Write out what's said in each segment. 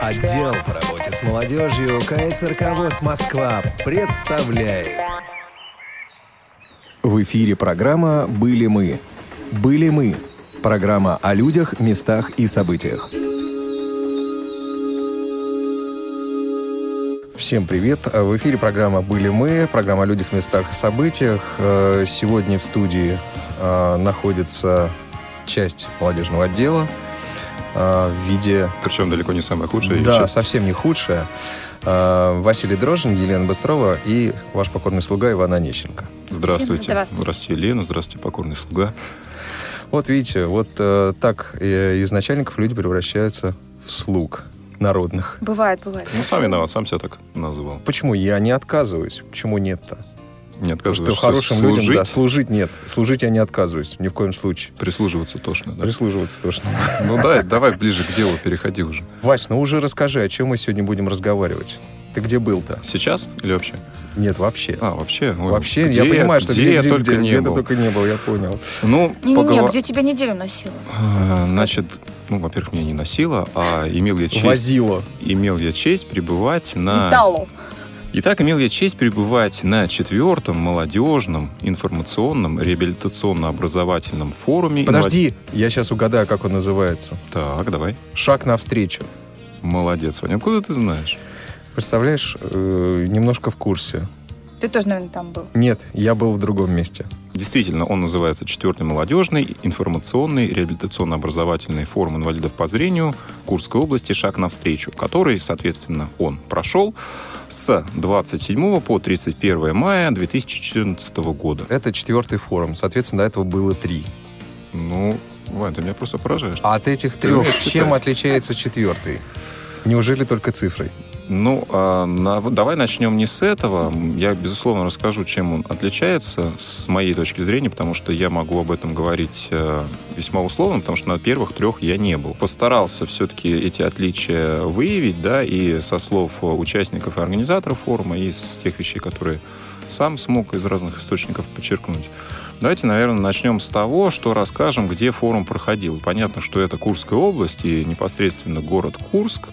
Отдел по работе с молодежью КСРК ВОЗ Москва представляет. В эфире программа «Были мы». «Были мы» – программа о людях, местах и событиях. Всем привет! В эфире программа «Были мы», программа о людях, местах и событиях. Э, Сегодня в студии э, находится часть молодежного отдела э, в виде... Причем далеко не самая худшая. Да, часть. совсем не худшая. Э, Василий Дрожжин, Елена Быстрова и ваш покорный слуга Иван Онищенко. Здравствуйте. Здравствуйте. Здравствуйте, Елена. Здравствуйте, покорный слуга. Вот видите, вот э, так э, из начальников люди превращаются в слуг народных. Бывает, бывает. Ну, сам виноват, сам себя так называл. Почему я не отказываюсь? Почему нет-то? Не Потому что отказываешься хорошим служить, людям, да, служить нет. Служить я не отказываюсь, ни в коем случае. прислуживаться тошно. Да? Прислуживаться точно. Ну да, давай ближе к делу, переходи уже. Вась, ну уже расскажи, о чем мы сегодня будем разговаривать. Ты где был-то? Сейчас или вообще? Нет, вообще. А, вообще? Ой, Вообще, где я понимаю, что где, где, я где, только где, не где ты был. только не был, я понял. Ну, Не-не-не, поговор- где тебя неделю носила? А, Значит, ну, во-первых, меня не носило, а имел я честь, Возила. имел я честь пребывать на... Металлу. Итак, имел я честь пребывать на четвертом молодежном информационном реабилитационно-образовательном форуме. Подожди, я сейчас угадаю, как он называется. Так, давай. Шаг навстречу. Молодец, Ваня. Откуда ты знаешь? Представляешь, э, немножко в курсе. Ты тоже, наверное, там был. Нет, я был в другом месте. Действительно, он называется «Четвертый молодежный информационный реабилитационно-образовательный форум инвалидов по зрению Курской области «Шаг навстречу», который, соответственно, он прошел с 27 по 31 мая 2014 года. Это четвертый форум. Соответственно, до этого было три. Ну, Вань, ты меня просто поражаешь. А от этих трех чем отличается четвертый? Неужели только цифрой? Ну, а, на- давай начнем не с этого. Я, безусловно, расскажу, чем он отличается с моей точки зрения, потому что я могу об этом говорить э, весьма условно, потому что на первых трех я не был. Постарался все-таки эти отличия выявить, да, и со слов участников и организаторов форума, и с тех вещей, которые сам смог из разных источников подчеркнуть. Давайте, наверное, начнем с того, что расскажем, где форум проходил. Понятно, что это Курская область и непосредственно город Курск.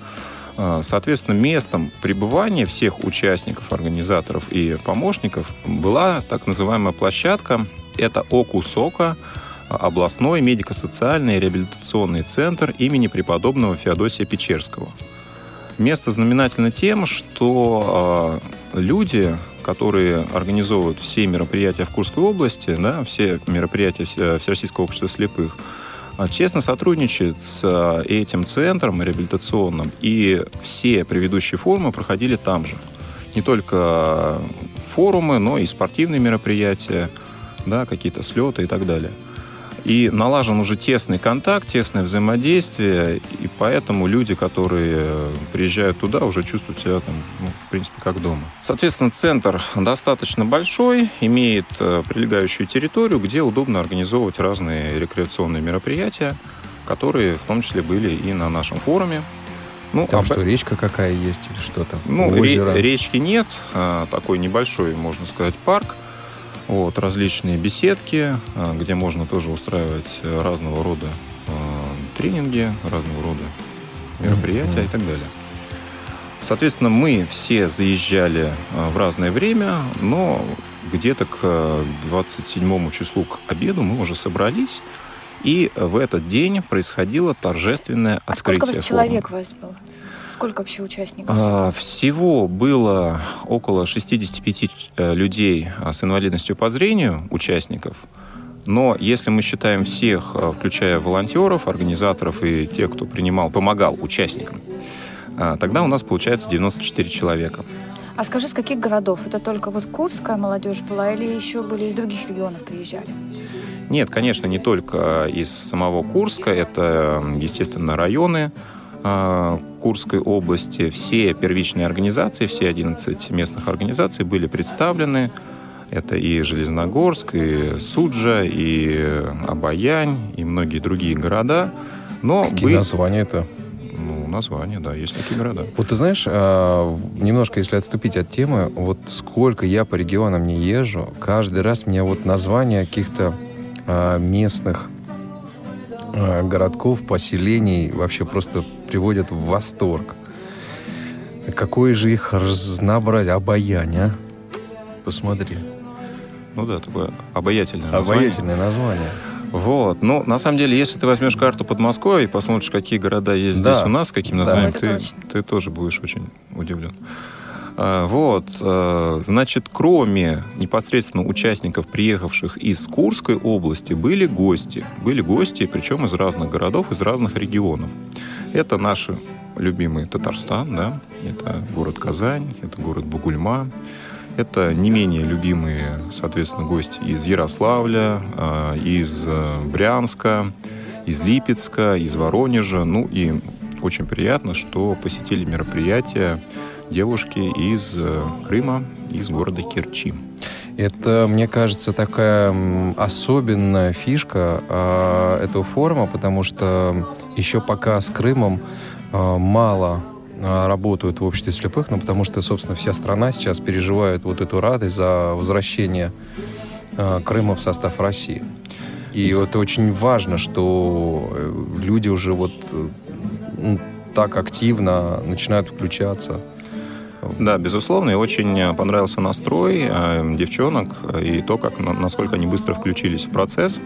А, Соответственно, местом пребывания всех участников, организаторов и помощников была так называемая площадка. Это ОКУСОКа, областной медико-социальный реабилитационный центр имени преподобного Феодосия Печерского. Место знаменательно тем, что э, люди, которые организовывают все мероприятия в Курской области, да, все мероприятия Все- Всероссийского общества слепых, а, честно сотрудничает с а, этим центром реабилитационным, и все предыдущие форумы проходили там же. Не только форумы, но и спортивные мероприятия, да, какие-то слеты и так далее. И налажен уже тесный контакт, тесное взаимодействие, и поэтому люди, которые э, приезжают туда, уже чувствуют себя там, ну, в принципе, как дома. Соответственно, центр достаточно большой, имеет э, прилегающую территорию, где удобно организовывать разные рекреационные мероприятия, которые в том числе были и на нашем форуме. Ну, Там об- что, речка какая есть или что-то? ну, Озеро? речки нет, а, такой небольшой, можно сказать, парк. Вот, различные беседки, а, где можно тоже устраивать э, разного рода а, тренинги, разного рода мероприятия Мгм. и так далее. Соответственно, мы все заезжали в разное время, но где-то к э, 27 числу к обеду мы уже собрались, и в этот день происходило торжественное А сколько открытие вас человек вас было? Сколько вообще участников? А, Всего было около 65 э, людей а, с инвалидностью по зрению, участников. Но если мы считаем всех, а, включая волонтеров, организаторов и тех, кто принимал, помогал участникам, тогда у нас получается 94 человека. А скажи, с каких городов? Это только вот Курская молодежь была или еще были из других регионов приезжали? Нет, конечно, не только из самого Курска, это, естественно, районы Курской области. Все первичные организации, все 11 местных организаций были представлены. Это и Железногорск, и Суджа, и Обаянь, и многие другие города. Но Какие были- названия-то? Ну, названия, да, есть такие города. Вот ты знаешь, а, немножко если отступить от темы, вот сколько я по регионам не езжу, каждый раз меня вот названия каких-то а, местных городков, поселений вообще просто приводят в восторг. Какое же их разнообразие, обаяние, а? Посмотри. Ну да, такое обаятельное название. Обаятельное название. Вот. Ну, на самом деле, если ты возьмешь карту Подмосковья и посмотришь, какие города есть Да. здесь у нас, с каким Да. названием, Это ты, ты тоже будешь очень удивлен. А, Вот, э, значит, кроме непосредственно участников, приехавших из Курской области, были гости. Были гости, причем из разных городов, из разных регионов. Это наши любимые Татарстан, да, это город Казань, это город Бугульма, это не менее любимые, соответственно, гости из Ярославля, а, из э, Брянска, из Липецка, из Воронежа. Ну и очень приятно, что посетили мероприятие девушки из э, Крыма, из города Керчи. Это, мне кажется, такая особенная фишка а, этого форума, потому что еще пока с Крымом а, мало а, работают в обществе слепых, ну, потому что, собственно, вся страна сейчас переживает вот эту радость за возвращение Крыма в состав России. И это очень важно, что э, люди уже вот м, так активно начинают включаться. Да, безусловно, и очень э, понравился настрой э, девчонок и то, как, на- насколько они быстро включились в процесс.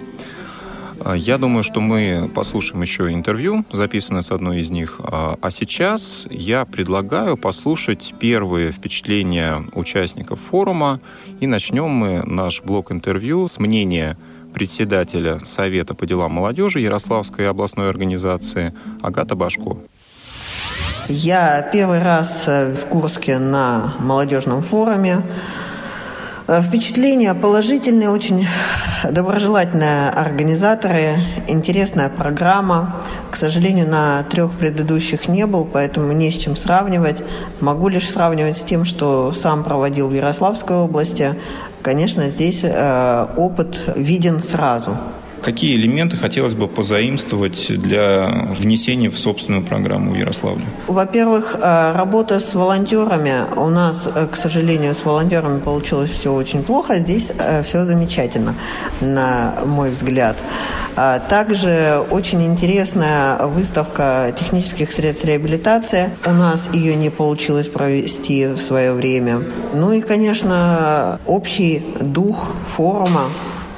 Э, Я думаю, что мы послушаем еще интервью, записанное с одной из них. А сейчас я предлагаю послушать первые впечатления участников форума. И начнем мы наш блок интервью с мнения председателя Совета по делам молодежи Ярославской областной организации Агата Башко. Я первый раз э, в Курске на молодежном форуме. Э, Впечатления положительные, очень доброжелательные организаторы, интересная программа. К сожалению, на трех предыдущих не был, поэтому не с чем сравнивать. Могу лишь сравнивать с тем, что сам проводил в Ярославской области. Конечно, здесь э, опыт виден сразу. Какие элементы хотелось бы позаимствовать для внесения в собственную программу в Ярославле? Во-первых, э, работа с волонтерами. У нас, э, к сожалению, с волонтерами получилось все очень плохо. Здесь все замечательно, на мой взгляд. А Также очень интересная выставка технических средств реабилитации. У нас ее не получилось провести в свое время. Ну и, конечно, общий дух форума.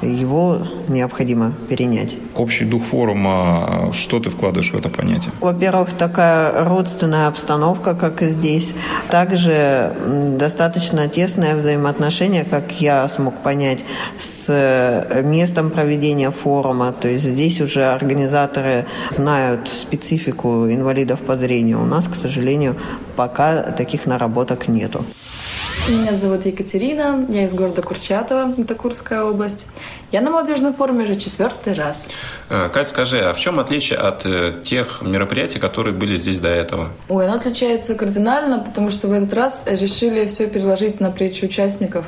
Его необходимо перенять. Общий дух форума, что ты вкладываешь в это понятие? Во-первых, такая родственная обстановка, как и здесь. Также достаточно тесное взаимоотношение, как я смог понять, с э, местом проведения форума. То есть здесь уже организаторы знают специфику инвалидов по зрению. У нас, к сожалению, пока таких наработок нету. Меня зовут Екатерина, я из города Курчатова, это Курская область. Я на молодежном форуме уже четвертый раз. Э, Кать, скажи, а в чем отличие от э, тех мероприятий, которые были здесь до этого? Ой, оно отличается кардинально, потому что в этот раз решили все переложить на плечи участников.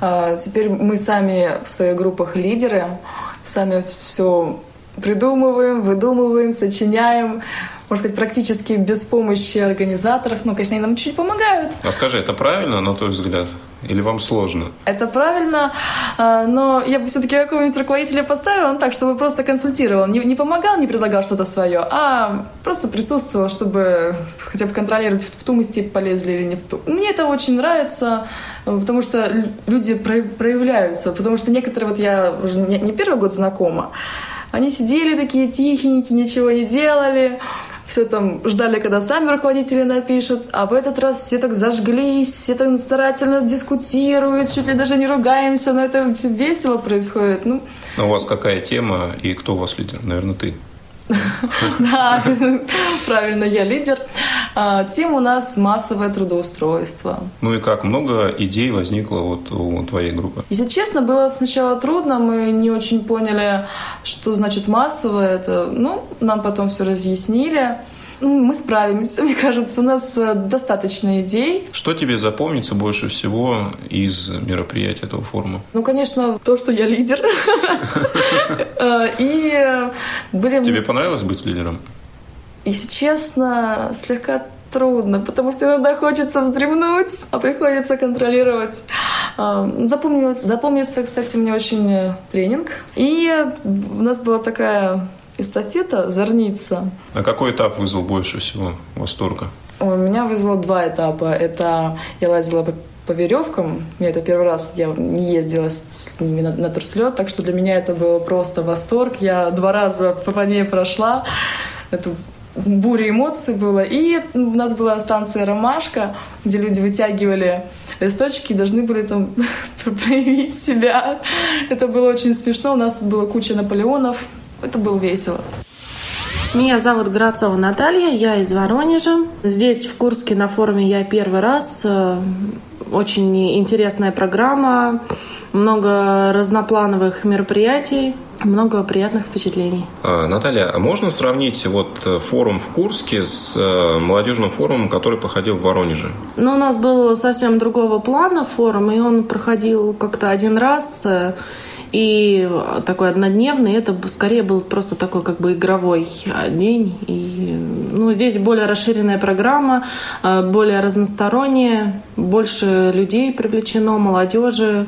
А, Теперь мы сами в своих группах лидеры, сами все придумываем, выдумываем, сочиняем. Можно сказать, практически без помощи организаторов. Ну, конечно, они нам чуть-чуть помогают. А скажи, это правильно, на твой взгляд? Или вам сложно? Это правильно, а, но я бы все-таки какого-нибудь руководителя поставила ну, так, чтобы просто консультировал. Не, не помогал, не предлагал что-то свое, а просто присутствовал, чтобы хотя бы контролировать, в, в ту мы степь полезли или не в ту. Мне это очень нравится, потому что лю- люди про- проявляются, потому что некоторые, вот я уже не, не первый год знакома, они сидели такие тихенькие, ничего не делали, все там ждали, когда сами руководители напишут, а в этот раз все так зажглись, все так старательно дискутируют, чуть ли даже не ругаемся, но это весело происходит. Ну, Ну, у вас какая тема и кто у вас лидер? Наверное, ты. да, правильно, я лидер. А, Тема у нас массовое трудоустройство. Ну и как, много идей возникло вот у твоей группы? Если честно, было сначала трудно, мы не очень поняли, что значит массовое это. Ну, нам потом все разъяснили. Ну, Мы справимся, мне кажется, у нас э, достаточно идей. Что тебе запомнится больше всего из мероприятий этого форума? Ну, конечно, то, что я лидер. Э, И э, были, Тебе понравилось быть лидером? Если честно, слегка трудно, потому что иногда хочется вздремнуть, а приходится контролировать. А, Запомнилось, запомнится, кстати, мне очень э, тренинг. И у нас была такая эстафета «Зорница». А какой этап вызвал больше всего восторга? У меня вызвало два этапа. Это я лазила по, по веревкам. Я это первый раз я не ездила с, ними на, на турслет, так что для меня это был просто восторг. Я два раза по, по ней прошла. Это буря эмоций было. И у нас была станция «Ромашка», где люди вытягивали листочки и должны были там проявить себя. Это было очень смешно. У нас было куча Наполеонов. Это было весело. Меня зовут Грацова Наталья, я из Воронежа. Здесь, в Курске, на форуме я первый раз. Э, очень интересная программа, много разноплановых мероприятий много приятных впечатлений. А, Наталья, а можно сравнить вот э, форум в Курске с э, молодежным форумом, который проходил в Воронеже? Ну, у нас был совсем другого плана форум, и он проходил как-то один раз и такой однодневный, это скорее был просто такой как бы игровой день. И, ну, здесь более расширенная программа, более разносторонняя, больше людей привлечено, молодежи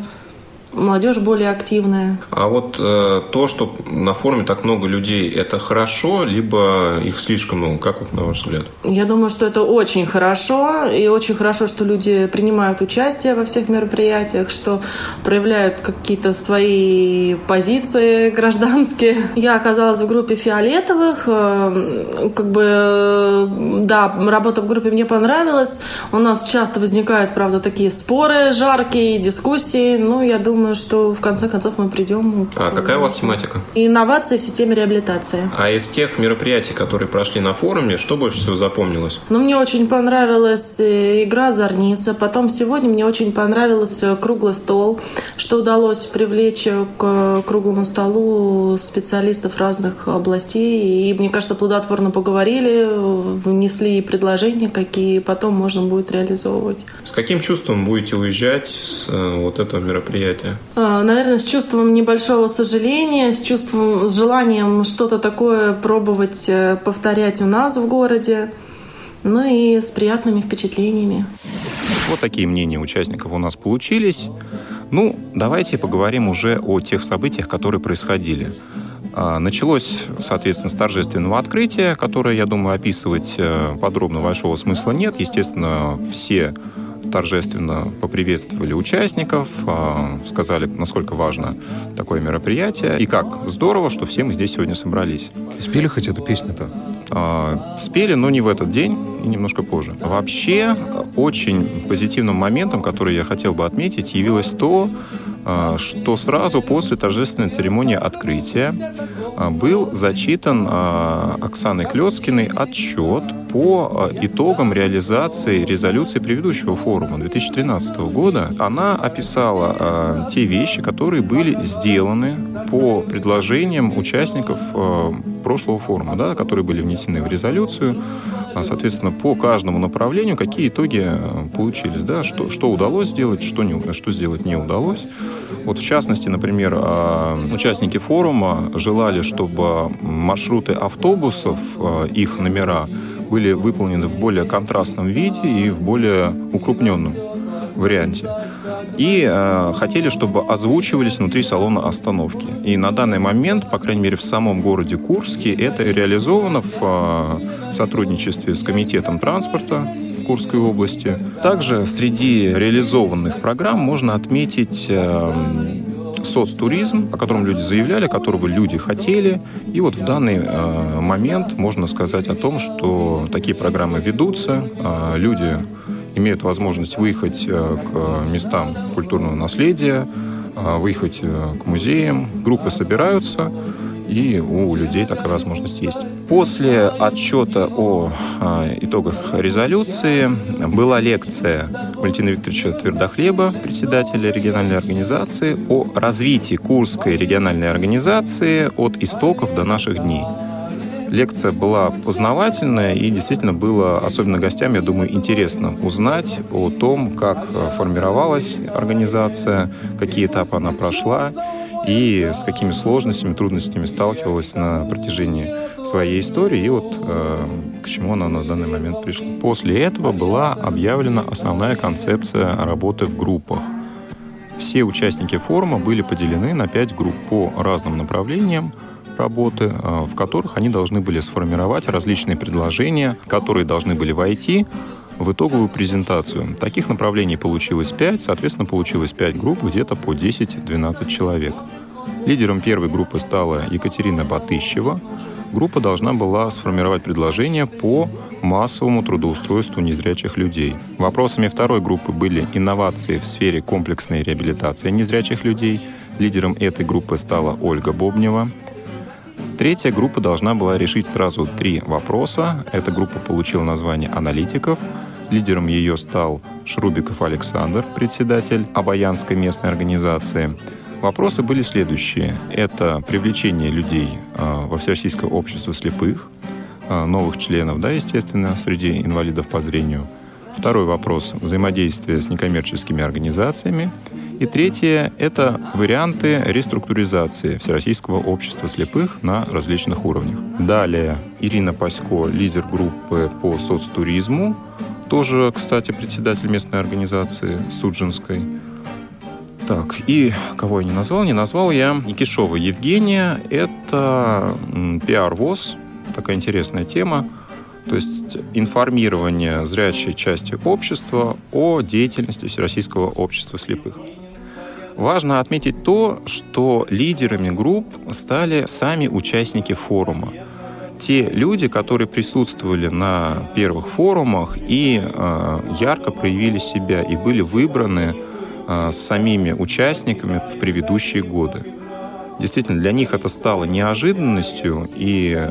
молодежь более активная. А вот э, то, что на форуме так много людей, это хорошо, либо их слишком много? Как вот на ваш взгляд? Я думаю, что это очень хорошо, и очень хорошо, что люди принимают участие во всех мероприятиях, что проявляют какие-то свои позиции гражданские. Я оказалась в группе фиолетовых, э, как бы, да, работа в группе мне понравилась. У нас часто возникают, правда, такие споры жаркие, дискуссии, ну, я думаю, думаю, что в конце концов мы придем. А какая у вас тематика? Инновации в системе реабилитации. А из тех мероприятий, которые прошли на форуме, что больше всего запомнилось? Ну, мне очень понравилась э, игра «Зорница». Потом сегодня мне очень понравился круглый стол, что удалось привлечь к круглому столу специалистов разных областей. И, мне кажется, плодотворно поговорили, внесли предложения, какие потом можно будет реализовывать. С каким чувством будете уезжать с э, вот этого мероприятия? Эмоции? А, наверное, с чувством небольшого сожаления, с чувством, с желанием что-то такое пробовать э, повторять у нас в городе, ну и с приятными впечатлениями. Вот такие мнения участников у нас получились. Ну, давайте поговорим уже о тех событиях, которые происходили. А, началось, соответственно, с торжественного открытия, которое, я думаю, описывать э, подробно большого смысла нет. Естественно, все торжественно поприветствовали участников, а, сказали, насколько важно такое мероприятие, и как здорово, что все мы здесь сегодня собрались. Спели хоть эту песню-то? А, спели, но не в этот день и немножко позже. Вообще, очень позитивным моментом, который я хотел бы отметить, явилось то, а, что сразу после торжественной церемонии открытия был зачитан Оксаной Клецкиной отчет по итогам реализации резолюции предыдущего форума 2013 года. Она описала те вещи, которые были сделаны по предложениям участников прошлого форума, да, которые были внесены в резолюцию. А, соответственно, по каждому направлению какие итоги э, получились, да, что, что удалось сделать, что, не, что сделать не удалось. Вот в частности, например, а, участники форума желали, чтобы маршруты автобусов, э, их номера были выполнены в более контрастном виде и в более укрупненном варианте и э, хотели, чтобы озвучивались внутри салона остановки. И на данный момент, по крайней мере, в самом городе Курске это реализовано в э, сотрудничестве с Комитетом транспорта Курской области. Также среди реализованных программ можно отметить э, соцтуризм, о котором люди заявляли, которого люди хотели. И вот в данный э, момент можно сказать о том, что такие программы ведутся, э, люди имеют возможность выехать э, к местам культурного наследия, э, выехать э, к музеям. Группы собираются, и у людей такая возможность есть. После отчета о итогах резолюции была лекция Валентина Викторовича Твердохлеба, председателя региональной организации, о развитии Курской региональной организации от истоков до наших дней. Лекция была познавательная и действительно было, особенно гостям, я думаю, интересно узнать о том, как э, формировалась организация, какие этапы она прошла и с какими сложностями, трудностями сталкивалась на протяжении своей истории и вот э, к чему она на данный момент пришла. После этого была объявлена основная концепция работы в группах. Все участники форума были поделены на пять групп по разным направлениям, работы, э, в которых они должны были сформировать различные предложения, которые должны были войти в итоговую презентацию. Таких направлений получилось 5, соответственно, получилось 5 групп, где-то по 10-12 человек. Лидером первой группы стала Екатерина Батыщева. Группа должна была сформировать предложение по массовому трудоустройству незрячих людей. Вопросами второй группы были инновации в сфере комплексной реабилитации незрячих людей. Лидером этой группы стала Ольга Бобнева. Третья группа должна была решить сразу три вопроса. Эта группа получила название «Аналитиков». Лидером ее стал Шрубиков Александр, председатель Обаянской местной организации. Вопросы были следующие. Это привлечение людей э, во Всероссийское общество слепых, э, новых членов, да, естественно, среди инвалидов по зрению. Второй вопрос – взаимодействие с некоммерческими организациями. И третье – это варианты реструктуризации Всероссийского общества слепых на различных уровнях. Далее Ирина Пасько, лидер группы по соцтуризму, тоже, кстати, председатель местной организации Суджинской. Так, и кого я не назвал? Не назвал я Никишова Евгения. Это пиар-ВОЗ, такая интересная тема. То есть информирование зрячей части общества о деятельности Всероссийского общества слепых. Важно отметить то, что лидерами групп стали сами участники форума. Те люди, которые присутствовали на первых форумах и э, ярко проявили себя и были выбраны с самими участниками в предыдущие годы. Действительно, для них это стало неожиданностью, и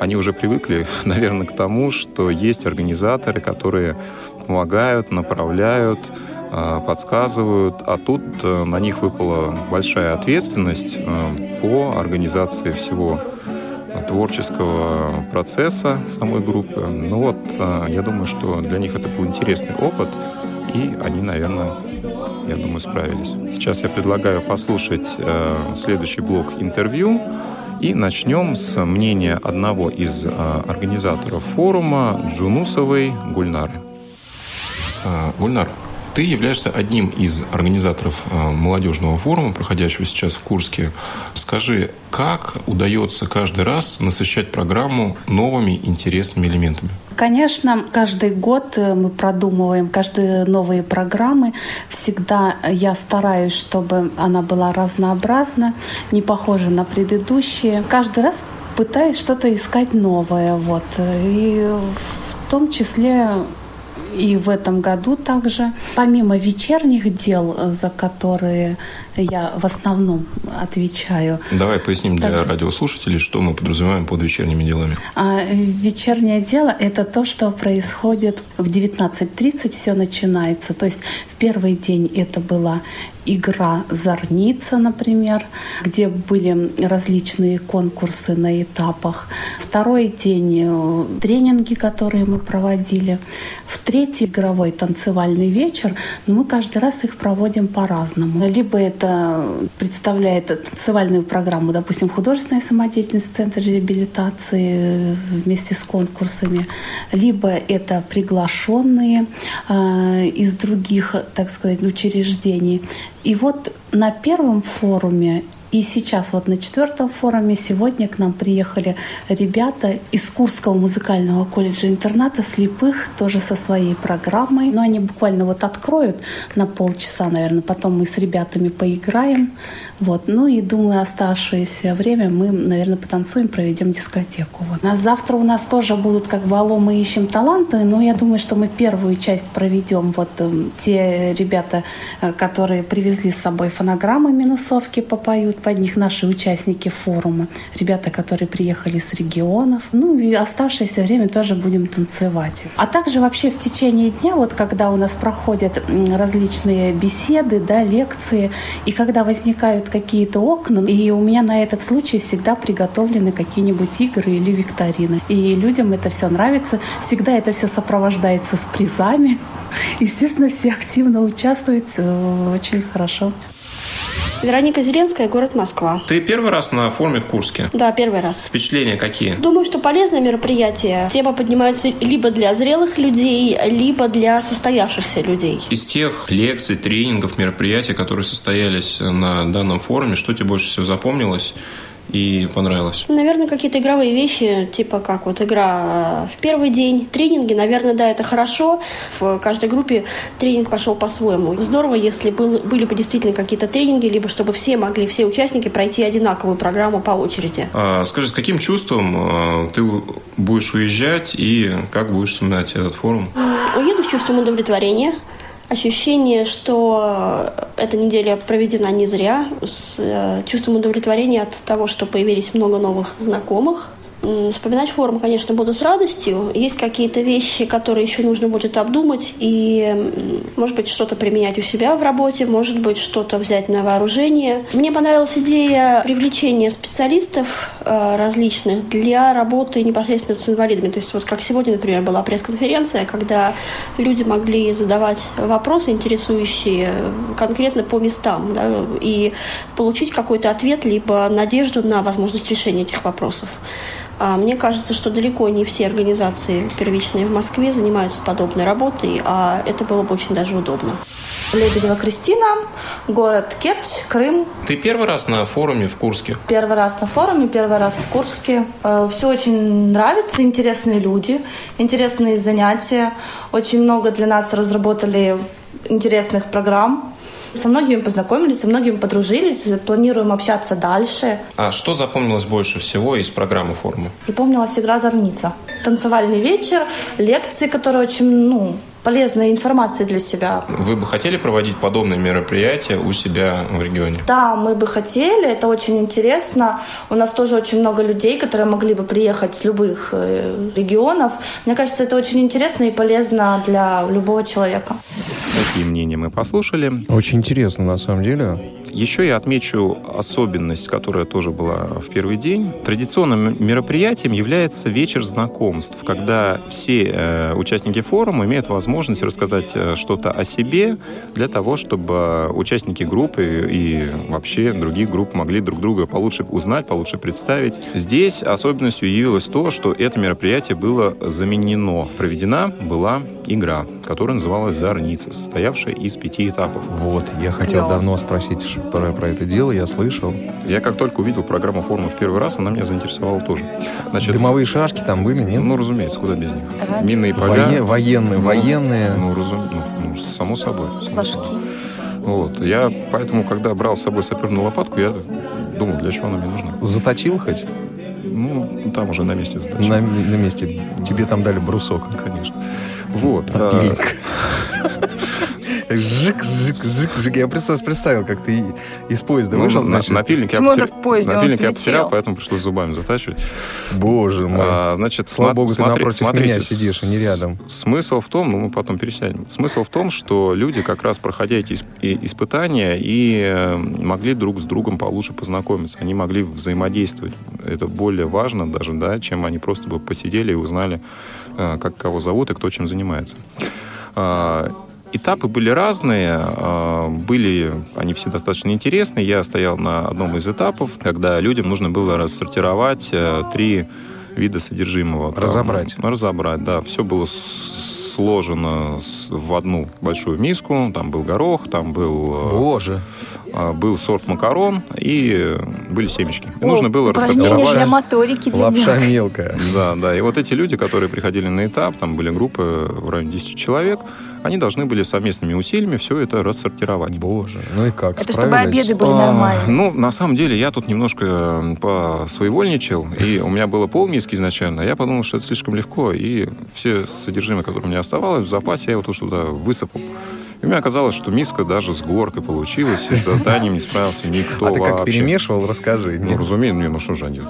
они уже привыкли, наверное, к тому, что есть организаторы, которые помогают, направляют, а, подсказывают, а тут э, на них выпала большая ответственность э, по организации всего творческого процесса самой группы. Ну вот, э, я думаю, что для них это был интересный опыт, и они, наверное, я думаю, справились. Сейчас я предлагаю послушать э, следующий блок интервью. И начнем с мнения одного из э, организаторов форума Джунусовой Гульнары. Э, Гульнар, ты являешься одним из организаторов э, молодежного форума, проходящего сейчас в Курске. Скажи, как удается каждый раз насыщать программу новыми интересными элементами? Конечно, каждый год э, мы продумываем каждые новые программы. Всегда я стараюсь, чтобы она была разнообразна, не похожа на предыдущие. Каждый раз пытаюсь что-то искать новое. Вот. И в том числе и в этом году также. Помимо вечерних дел, э, за которые я в основном отвечаю. Давай поясним для также... радиослушателей, что мы подразумеваем под вечерними делами. А, вечернее дело – это то, что происходит в 19.30, все начинается. То есть в первый день это была игра «Зорница», например, где были различные конкурсы на этапах. Второй день э, — тренинги, которые мы проводили. В третий игровой танцевальный вечер, но мы каждый раз их проводим по-разному. Либо это представляет танцевальную программу, допустим, художественная самодеятельность в реабилитации э, вместе с конкурсами, либо это приглашенные э, из других, так сказать, учреждений, и вот на первом форуме и сейчас вот на четвертом форуме сегодня к нам приехали ребята из Курского музыкального колледжа-интерната слепых, тоже со своей программой. Но они буквально вот откроют на полчаса, наверное, потом мы с ребятами поиграем. Вот. Ну и думаю, оставшееся время мы, наверное, потанцуем, проведем дискотеку. Вот. А завтра у нас тоже будут как бы «Алло, мы ищем таланты», но я думаю, что мы первую часть проведем. Вот э, те ребята, э, которые привезли с собой фонограммы минусовки, попоют под них наши участники форума, ребята, которые приехали с регионов. Ну и оставшееся время тоже будем танцевать. А также вообще в течение дня, вот когда у нас проходят различные беседы, да, лекции, и когда возникают какие-то окна, и у меня на этот случай всегда приготовлены какие-нибудь игры или викторины. И людям это все нравится. Всегда это все сопровождается с призами. Естественно, все активно участвуют. Э, очень хорошо. Вероника Зеленская, город Москва. Ты первый раз на форуме в Курске? Да, первый раз. Впечатления какие? Думаю, что полезное мероприятие. Тема поднимается либо для зрелых людей, либо для состоявшихся людей. Из тех лекций, тренингов, мероприятий, которые состоялись на данном форуме, что тебе больше всего запомнилось? И понравилось? Наверное, какие-то игровые вещи, типа как вот игра в первый день, тренинги, наверное, да, это хорошо. В каждой группе тренинг пошел по-своему. Здорово, если был, были бы действительно какие-то тренинги, либо чтобы все могли, все участники пройти одинаковую программу по очереди. А, скажи, с каким чувством а, ты будешь уезжать и как будешь вспоминать этот форум? Уеду с чувством удовлетворения, ощущение, что эта неделя проведена не зря, с э, чувством удовлетворения от того, что появились много новых знакомых, Вспоминать форум, конечно, буду с радостью. Есть какие-то вещи, которые еще нужно будет обдумать и, может быть, что-то применять у себя в работе, может быть, что-то взять на вооружение. Мне понравилась идея привлечения специалистов э, различных для работы непосредственно с инвалидами. То есть вот как сегодня, например, была пресс-конференция, когда люди могли задавать вопросы, интересующие конкретно по местам, да, и получить какой-то ответ, либо надежду на возможность решения этих вопросов. А мне кажется, что далеко не все организации первичные в Москве занимаются подобной работой, а это было бы очень даже удобно. Лебедева Кристина, город Керчь, Крым. Ты первый раз на форуме в Курске? Первый раз на форуме, первый раз в Курске. Э, Все очень нравится, интересные люди, интересные занятия. Очень много для нас разработали интересных программ. Со многими познакомились, со многими подружились, планируем общаться дальше. А что запомнилось больше всего из программы форума? Запомнилась игра «Зорница». Танцевальный вечер, лекции, которые очень, ну, полезной информации для себя. Вы бы хотели проводить подобные мероприятия у себя в регионе? Да, мы бы хотели, это очень интересно. У нас тоже очень много людей, которые могли бы приехать с любых э, регионов. Мне кажется, это очень интересно и полезно для любого человека. Какие мнения мы послушали. Очень интересно, на самом деле. Еще я отмечу особенность, которая тоже была в первый день. Традиционным мероприятием является вечер знакомств, когда все э, участники форума имеют возможность рассказать э, что-то о себе для того, чтобы участники группы и вообще других групп могли друг друга получше узнать, получше представить. Здесь особенностью явилось то, что это мероприятие было заменено. Проведена была игра, которая называлась «Зорница», состоявшая из пяти этапов. Вот, я хотел давно спросить про, про это дело, я слышал. Я как только увидел программу форума в первый раз, она меня заинтересовала тоже. Значит, Дымовые шашки там были, нет? Ну, разумеется, куда без них. Раньше. Минные поля. Вое- военные, Ну, военные. Ну, разум... ну, ну, само собой. само собой. Вот. Я поэтому, когда брал с собой саперную лопатку, я думал, для чего она мне нужна. Заточил хоть? Ну, там уже на месте задача. На, на месте. Тебе там дали брусок. Конечно. Вот. а, Напильник. Жик, жик, жик, жик. Я представил, представил, как ты из поезда ну, вышел, на- значит. напильник я потерял, поэтому пришлось зубами затачивать. Боже мой. А, значит, Слава богу, ты смотри- напротив смотрите, меня сидишь, а не рядом. Смысл в том, ну, мы потом пересядем. Смысл в том, что люди, как раз проходя эти испытания, и э, могли друг с другом получше познакомиться. Они могли взаимодействовать. Это более важно даже, да, чем они просто бы посидели и узнали, как кого зовут и кто чем занимается. А, Этапы были разные, а, были они все достаточно интересные. Я стоял на одном из этапов, когда людям нужно было рассортировать э, три вида содержимого. Там, Разобрать. Разобрать, да. Все было сложено в одну большую миску. Там был горох, там был, э, Боже. э, был сорт макарон и были семечки. И О, нужно было рассортировать. для моторики, для Лапша мелкой. мелкая. Да, да. И вот эти люди, которые приходили на этап, там были группы в районе 10 человек, они должны были совместными усилиями все это рассортировать. Боже. Ну и как, Это чтобы обеды были А, нормальные. Ну, на самом деле, я тут немножко посвоевольничал, и у меня было полмиски изначально. Я подумал, что это слишком легко, и все содержимое, которое у меня оставалось в запасе, я его тоже туда высыпал. И у меня оказалось, что миска даже с горкой получилась, и с заданием не справился никто А ты как перемешивал, расскажи. Ну, разумеется, не, ну что же они,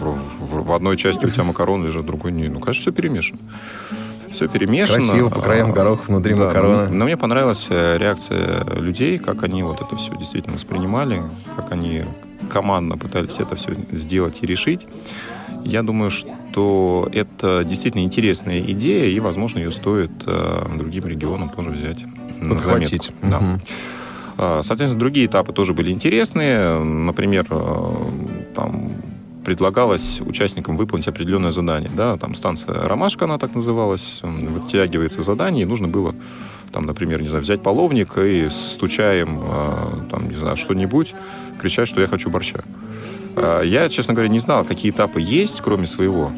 в, одной части у тебя макарон лежит, в другой не. Ну, конечно, все перемешано. Все перемешано. Красиво, по краям А, горох, внутри да, макарона. Но, но мне понравилась э, реакция людей, как они вот это все действительно воспринимали, как они командно пытались это все сделать и решить. Я думаю, что это действительно интересная идея, и, возможно, ее стоит э, другим регионам тоже взять на Подхватить. заметку. Да. А, Соответственно, другие этапы тоже были интересные. Например, э, там предлагалось участникам выполнить определенное задание. Да? Там станция «Ромашка», она так называлась, вытягивается задание, и нужно было там, например, не знаю, взять половник и стучаем, э, там, не знаю, что-нибудь, кричать, что я хочу борща. А, я, честно говоря, не знал, какие этапы есть, кроме своего.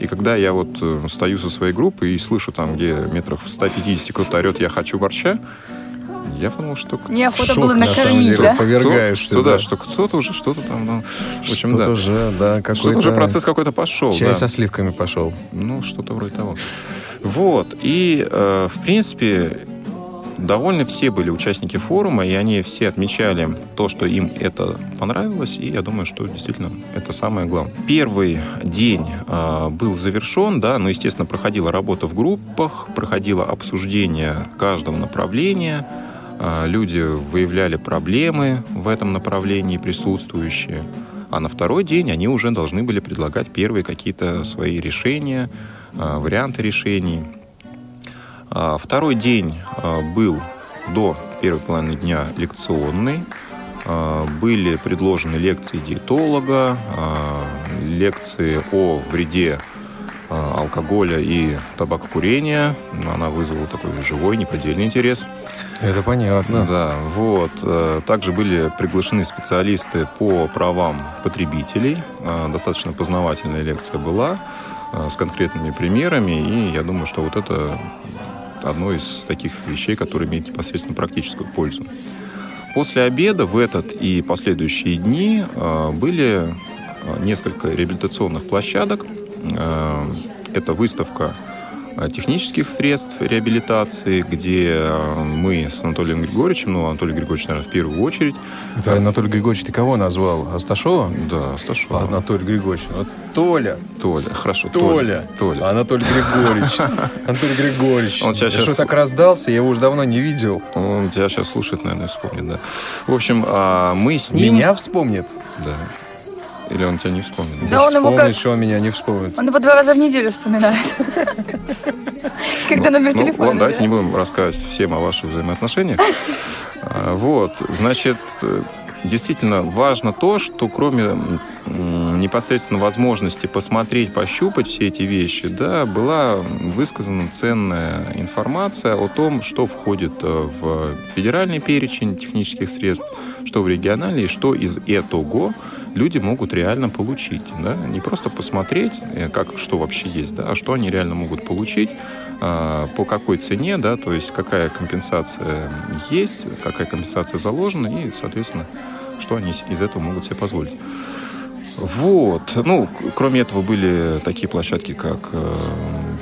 И когда я вот э, стою со своей группой и слышу там, где метрах в 150 кто-то орет «я хочу борща», я подумал, что... Неохота Шок, было накормить, деле, да? Повергаешься, Что, да. да, что кто-то уже что-то там... Ну, в общем, Что-то да. уже, да, какой-то... Что-то уже процесс какой-то пошел. Чай да. со сливками пошел. Ну, что-то вроде того. Вот. И, э, в принципе, довольны все были участники форума, и они все отмечали то, что им это понравилось, и я думаю, что действительно это самое главное. Первый день э, был завершен, да, но, естественно, проходила работа в группах, проходило обсуждение каждого направления, люди выявляли проблемы в этом направлении присутствующие, а на второй день они уже должны были предлагать первые какие-то свои решения, э, варианты решений. А, Второй день а, был до первой половины дня лекционный. А, Были предложены лекции диетолога, а, лекции о вреде а, алкоголя и табакокурения. Она вызвала такой живой, неподдельный интерес. Это понятно. Да, вот. Э, Также были приглашены специалисты по правам потребителей. Э, Достаточно познавательная лекция была э, с конкретными примерами, и я думаю, что вот это одно из таких вещей, которые имеют непосредственно практическую пользу. После обеда в этот и последующие дни были несколько реабилитационных площадок. Это выставка технических средств реабилитации, где э, мы с Анатолием Григорьевичем, ну, Анатолий Григорьевич, наверное, в первую очередь. Это Анатолий Григорьевич, ты кого назвал? Асташова? Да, Асташова. Анатолий Григорьевич. Вот Толя. Толя, хорошо, Толя. Толя. Анатолий Григорьевич. Анатолий Григорьевич. Он сейчас- Я что сейчас- так раздался, я его уже давно не видел. Он тебя сейчас слушает, наверное, вспомнит, да. В общем, а, мы с ним... Меня вспомнит? Да. Или он тебя не вспомнит? Да он его как- что он меня не вспомнит. Он его два раза в неделю вспоминает. Когда номер Ну, телефона. ладно, давайте не будем рассказывать всем о ваших взаимоотношениях. А, Вот, значит, действительно важно то, что кроме непосредственно возможности посмотреть, пощупать все эти вещи, да, была высказана ценная информация о том, что входит э, в федеральный перечень технических средств, что в региональный, и что из этого люди могут реально получить. Да? Не просто посмотреть, э, как, что вообще есть, да, а что они реально могут получить, а, по какой цене, да, то есть какая компенсация есть, какая компенсация заложена, и, соответственно, что они из этого могут себе позволить. Вот. Ну, кроме этого были такие площадки, как э,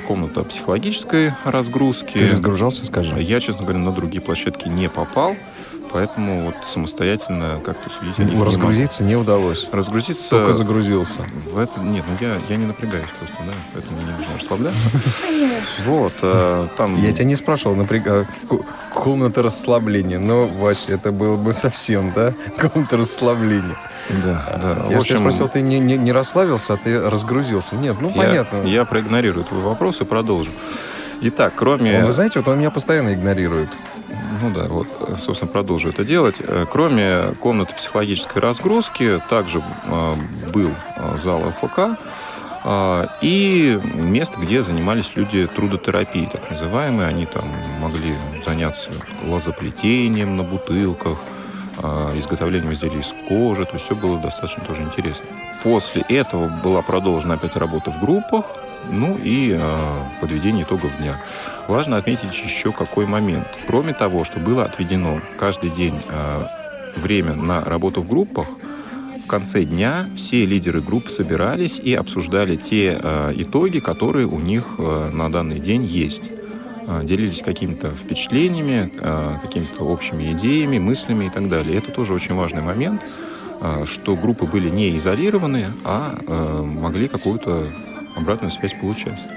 комната психологической разгрузки. Ты разгружался, скажи? Я, честно говоря, на другие площадки не попал, поэтому вот самостоятельно как-то судить не Ну, могу. разгрузиться не удалось. Разгрузиться... Только загрузился. В это... Нет, ну я, я не напрягаюсь просто, да, поэтому мне не нужно расслабляться. Вот, э, там... Я тебя не спрашивал, напряг... а, комната расслабления. Но, Вась, это было бы совсем, да? Комната расслабления. Да, да. Я В общем, спросил, ты не, не, не расслабился, а ты разгрузился. Нет, ну я- понятно. Я проигнорирую твой вопрос и продолжу. Итак, кроме... Вы знаете, вот он меня постоянно игнорирует. Ну да, вот, э, собственно, продолжу это делать. Э, Кроме комнаты психологической разгрузки, также э, был зал ЛФК и место, где занимались люди трудотерапией, так называемые. Они там могли заняться лозоплетением на бутылках, изготовлением изделий из кожи. То есть все было достаточно тоже интересно. После этого была продолжена опять работа в группах, ну и подведение итогов дня. Важно отметить еще какой момент. Кроме того, что было отведено каждый день э, время на работу в группах, в конце дня все лидеры групп собирались и обсуждали те э, итоги, которые у них э, на данный день есть. Э, делились какими-то впечатлениями, э, какими-то общими идеями, мыслями и так далее. Это тоже очень важный момент, э, что группы были не изолированы, а э, могли какую-то обратную связь получать.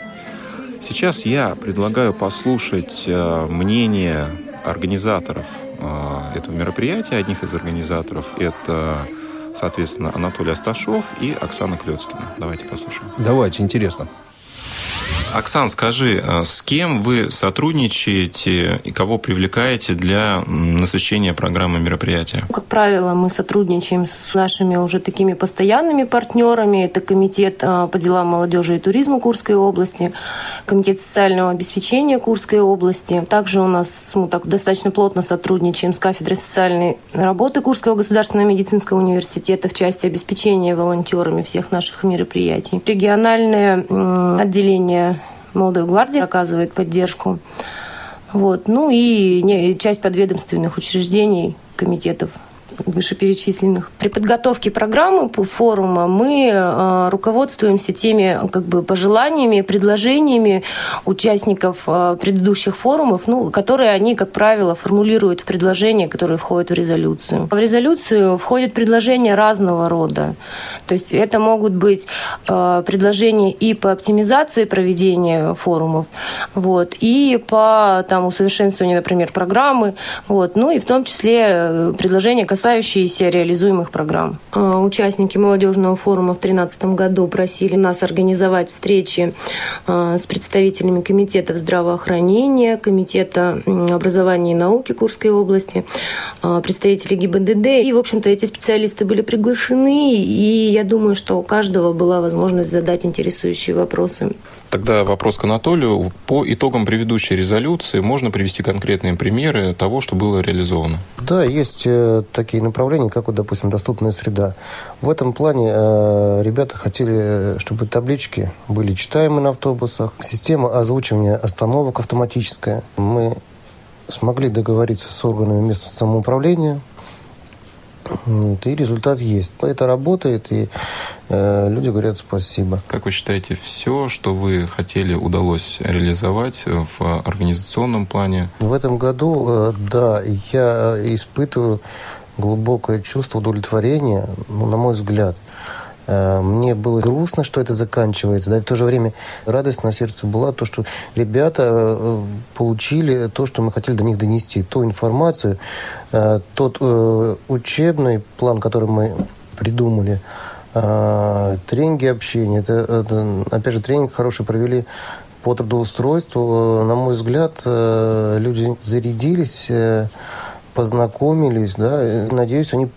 Сейчас я предлагаю послушать э, мнение организаторов э, этого мероприятия, одних из организаторов. Это, соответственно, Анатолий Асташов и Оксана Клецкина. Давайте послушаем. Давайте, интересно. Оксан, скажи, а с кем вы сотрудничаете и кого привлекаете для насыщения программы мероприятия? Как правило, мы сотрудничаем с нашими уже такими постоянными партнерами. Это Комитет а, по делам молодежи и туризма Курской области, Комитет социального обеспечения Курской области. Также у нас мы так достаточно плотно сотрудничаем с кафедрой социальной работы Курского государственного медицинского университета в части обеспечения волонтерами всех наших мероприятий. Региональное отделение молодой гвардии оказывает поддержку. Вот. Ну и часть подведомственных учреждений, комитетов вышеперечисленных. При подготовке программы по форума мы э, руководствуемся теми как бы, пожеланиями, предложениями участников э, предыдущих форумов, ну, которые они, как правило, формулируют в предложения, которые входят в резолюцию. В резолюцию входят предложения разного рода. То есть это могут быть э, предложения и по оптимизации проведения форумов, вот, и по там, усовершенствованию, например, программы, вот, ну и в том числе предложения, касающиеся касающиеся реализуемых программ. А, участники молодежного форума в 2013 году просили нас организовать встречи а, с представителями комитетов здравоохранения, комитета образования и науки Курской области, а, представители ГИБДД. И, в общем-то, эти специалисты были приглашены, и я думаю, что у каждого была возможность задать интересующие вопросы. Тогда вопрос к Анатолию. По итогам предыдущей резолюции можно привести конкретные примеры того, что было реализовано? Да, есть э, такие направления, как, вот, допустим, доступная среда. В этом плане э, ребята хотели, чтобы таблички были читаемы на автобусах, система озвучивания остановок автоматическая. Мы смогли договориться с органами местного самоуправления, и результат есть. Это работает, и э, люди говорят спасибо. Как вы считаете, все, что вы хотели, удалось реализовать в организационном плане? В этом году, э, да, я испытываю глубокое чувство удовлетворения, ну, на мой взгляд. Э, мне было грустно, что это заканчивается, да, и в то же время радость на сердце была то, что ребята э, получили то, что мы хотели до них донести, ту информацию, э, тот учебный план, который мы придумали, тренинги общения, это, это, опять же, тренинг хороший провели по трудоустройству. На мой взгляд, люди зарядились, познакомились, да, надеюсь, они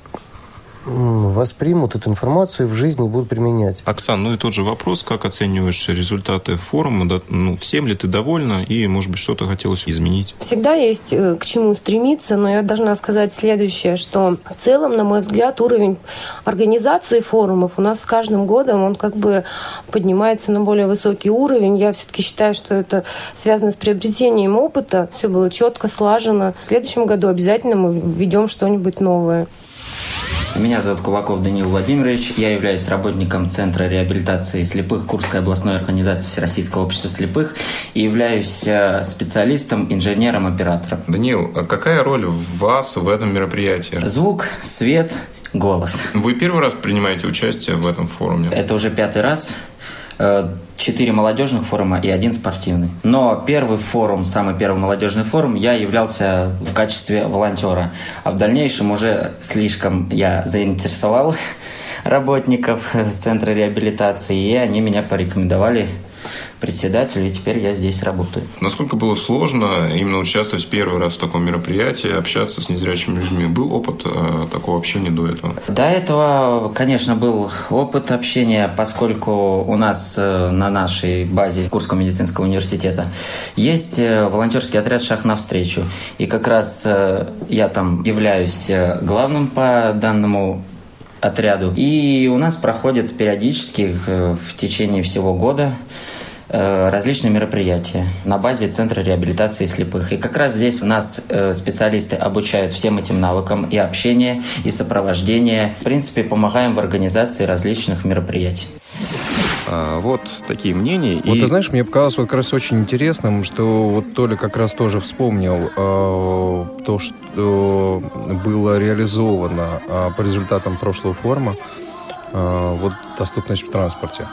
воспримут эту информацию и в жизни будут применять. Оксан, ну и тот же вопрос, как оцениваешь результаты форума, да, ну, всем ли ты довольна и, может быть, что-то хотелось изменить? Всегда есть э, к чему стремиться, но я должна сказать следующее, что в целом, на мой взгляд, уровень организации форумов у нас с каждым годом, он как бы поднимается на более высокий уровень. Я все-таки считаю, что это связано с приобретением опыта. Все было четко, слажено. В следующем году обязательно мы введем что-нибудь новое. Меня зовут Кулаков Данил Владимирович. Я являюсь работником Центра реабилитации слепых Курской областной организации Всероссийского общества слепых и являюсь э, специалистом, инженером, оператором. Данил, а какая роль вас в этом мероприятии? Звук, свет, голос. Вы первый раз принимаете участие в этом форуме? Это уже пятый раз. Э, четыре молодежных форума и один спортивный. Но первый форум, самый первый молодежный форум, я являлся в качестве волонтера. А в дальнейшем уже слишком я заинтересовал работников Центра реабилитации, и они меня порекомендовали председателю, и теперь я здесь работаю. Насколько было сложно именно участвовать первый раз в таком мероприятии, общаться с незрячими людьми? Был опыт э, такого общения до этого? До этого, конечно, был опыт общения, поскольку у нас э, на нашей базе Курского медицинского университета есть э, волонтерский отряд «Шаг навстречу». И как раз э, я там являюсь э, главным по данному отряду. И у нас проходит периодически э, в течение всего года различные мероприятия на базе Центра реабилитации слепых. И как раз здесь у нас э, специалисты обучают всем этим навыкам и общения, и сопровождения. В принципе, помогаем в организации различных мероприятий. А, вот такие мнения. Вот и... ты знаешь, мне показалось вот как раз очень интересным, что вот Толя как раз тоже вспомнил э, то, что было реализовано э, по результатам прошлого форума, э, вот доступность в транспорте.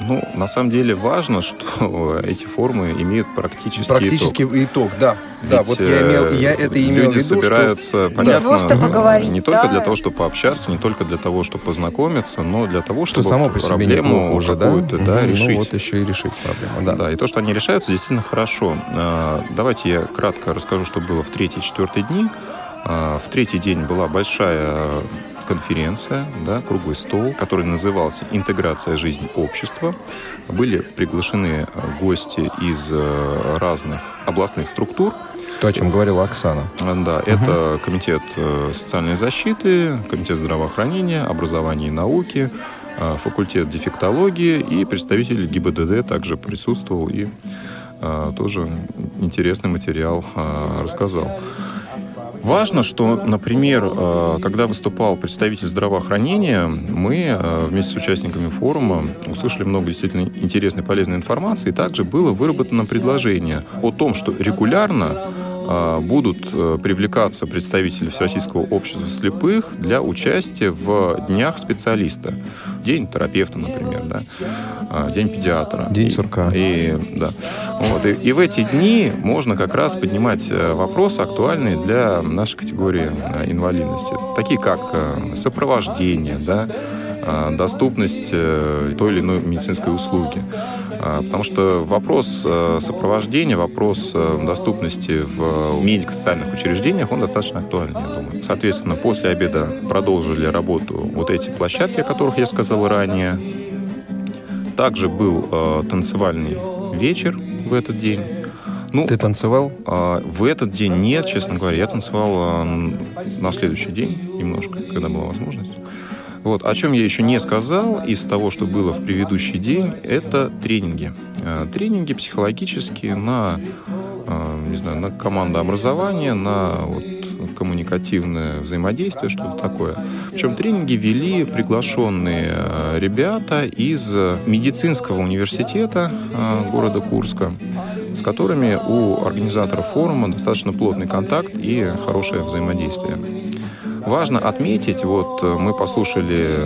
Ну, на самом деле важно, что эти форумы имеют практический Практический итог, итог да. Ведь, да, вот я, имел, я это имел люди в виду, собираются, что... понятно, Просто поговорить, не только да. для того, чтобы пообщаться, не только для того, чтобы познакомиться, но для того, Что чтобы само по себе проблему уже, да? какую-то да, Мгм, решить. Ну вот еще и решить проблему, да. Да, и то, что они решаются, действительно хорошо. А, Давайте я кратко расскажу, что было в третий и четвертый дни. А, В третий день была большая конференция, да, круглый стол, который назывался «Интеграция жизни общества». Были приглашены э, гости из э, разных областных структур. То, о чем говорила Оксана. А, Да, это комитет э, социальной защиты, комитет здравоохранения, образования и науки, э, факультет дефектологии и представитель ГИБДД также присутствовал и э, тоже интересный материал э, рассказал. Важно, что, например, э, когда выступал представитель здравоохранения, мы э, вместе с участниками форума услышали много действительно интересной, полезной информации. И также было выработано предложение о том, что регулярно будут э, привлекаться представители Всероссийского общества слепых для участия в днях специалиста. День терапевта, например, да? А, день педиатра. День И- сурка. И, да. вот, и, и в эти дни можно как раз поднимать э, вопросы, актуальные для нашей категории э, инвалидности. Такие как сопровождение, да, э, доступность той или иной медицинской услуги. А, Потому что вопрос э, сопровождения, вопрос э, доступности в медико-социальных учреждениях, он достаточно актуальный, я думаю. Соответственно, после обеда продолжили работу вот эти площадки, о которых я сказал ранее. Также был э, танцевальный вечер в этот день. Ну, Ты танцевал? а, в этот день нет, честно говоря. Я танцевал н- на следующий день немножко, когда была возможность. Вот. О чем я еще не сказал из того, что было в предыдущий день, это тренинги. А, Тренинги психологические на, а, не знаю, на командообразование, на вот, коммуникативное взаимодействие, что-то такое. Причем тренинги вели приглашенные а, ребята из медицинского университета города Курска, с которыми у организаторов форума достаточно плотный контакт и хорошее взаимодействие. Важно отметить, вот э, мы послушали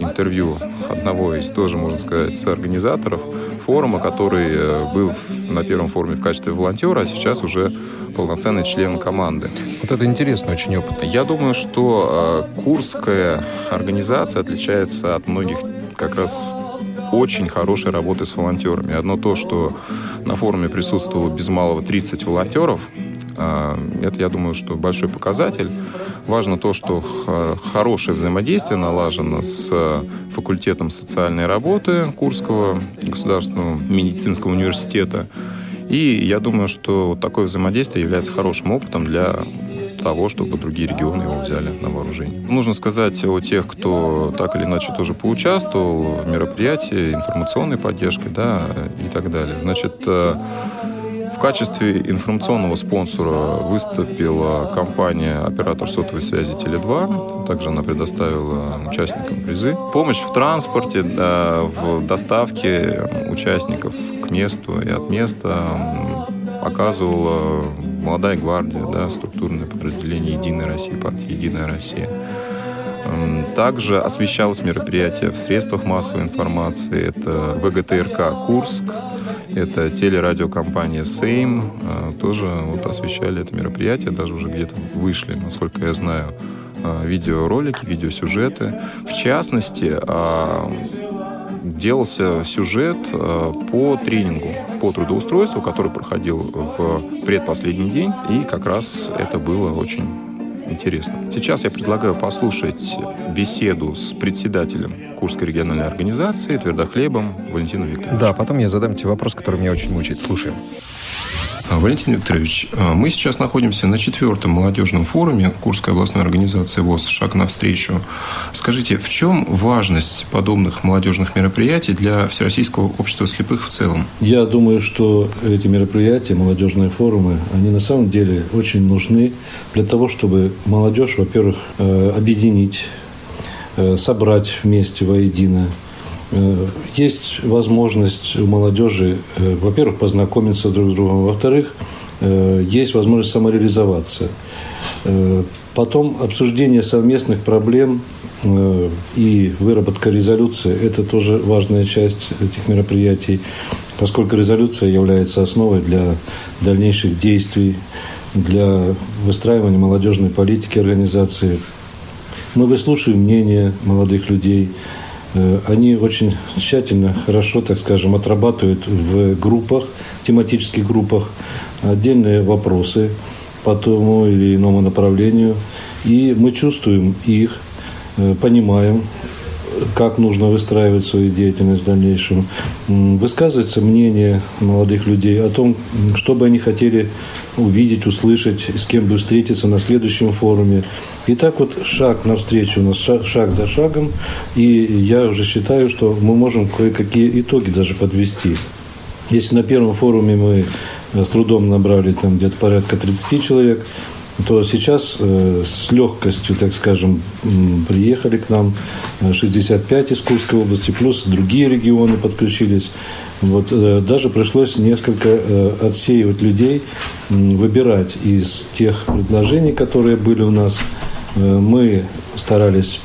интервью одного из, тоже, можно сказать, соорганизаторов форума, который э, был на первом форуме в качестве волонтера, а сейчас уже полноценный член команды. Вот это интересно, очень опытно. Я думаю, что э, Курская организация отличается от многих как раз очень хорошей работой с волонтерами. Одно то, что на форуме присутствовало без малого 30 волонтеров, э, это, я думаю, что большой показатель. Важно то, что хорошее взаимодействие налажено с э, факультетом социальной работы Курского государственного медицинского университета. И я думаю, что такое взаимодействие является хорошим опытом для того, чтобы другие регионы его взяли на вооружение. Нужно сказать о тех, кто так или иначе тоже поучаствовал в мероприятии, информационной поддержкой, да, и так далее. Значит, э, в качестве информационного спонсора выступила компания оператор сотовой связи Теле2. Также она предоставила участникам призы. Помощь в транспорте, в доставке участников к месту и от места оказывала молодая гвардия, да, структурное подразделение Единой России, партии Единая Россия. Также освещалось мероприятие в средствах массовой информации. Это ВГТРК Курск, это телерадиокомпания Сейм. э, Тоже вот освещали это мероприятие, даже уже где-то вышли, насколько я знаю, э, видеоролики, видеосюжеты. В частности, а, делался сюжет по тренингу по трудоустройству, который проходил в предпоследний день, и как раз это было очень интересно. Сейчас я предлагаю послушать беседу с председателем Курской региональной организации Твердохлебом Валентином Викторовичем. Да, потом я задам тебе вопрос, который меня очень мучает. Слушаем. А, Валентин Викторович, а, мы сейчас находимся на четвертом молодежном форуме Курской областной организации ВОЗ «Шаг навстречу». Скажите, в чем важность подобных молодежных мероприятий для Всероссийского общества слепых в целом? Я думаю, что эти мероприятия, молодежные форумы, они на самом деле очень нужны для того, чтобы молодежь, во-первых, э, объединить, э, собрать вместе воедино. Э, Есть возможность у молодежи, э, во-первых, познакомиться друг с другом, во-вторых, э, есть возможность самореализоваться. Потом обсуждение совместных проблем и выработка резолюции – это тоже важная часть этих мероприятий, поскольку резолюция является основой для дальнейших действий, для выстраивания молодежной политики организации. Мы выслушиваем мнение молодых людей. Э, они очень тщательно, хорошо, так скажем, отрабатывают в группах, тематических группах отдельные вопросы по тому или иному направлению. И мы чувствуем их, э, понимаем, как нужно выстраивать свою деятельность в дальнейшем. Высказывается мнение молодых людей о том, что бы они хотели увидеть, услышать, с кем бы встретиться на следующем форуме. И так вот шаг навстречу у нас, шаг за шагом. И я уже считаю, что мы можем кое-какие итоги даже подвести. Если на первом форуме мы с трудом набрали там где-то порядка 30 человек, то сейчас э, с легкостью, так скажем, приехали к нам 65 из Курской области, плюс другие регионы подключились. Вот, э, даже пришлось несколько э, отсеивать людей, выбирать из тех предложений, которые были у нас. Мы старались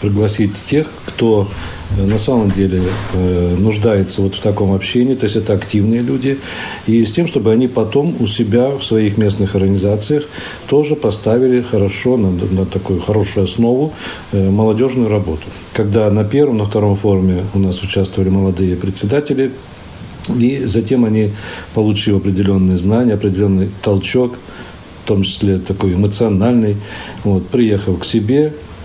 пригласить тех, кто Э, на самом деле э, нуждается вот в таком общении, то есть это активные люди, и с тем, чтобы они потом у себя в своих местных организациях тоже поставили хорошо, на, на такую хорошую основу э, молодежную работу. Когда на первом, на втором форуме у нас участвовали молодые председатели, и затем они, получив определенные знания, определенный толчок, в том числе такой эмоциональный, вот, приехав к себе, Э,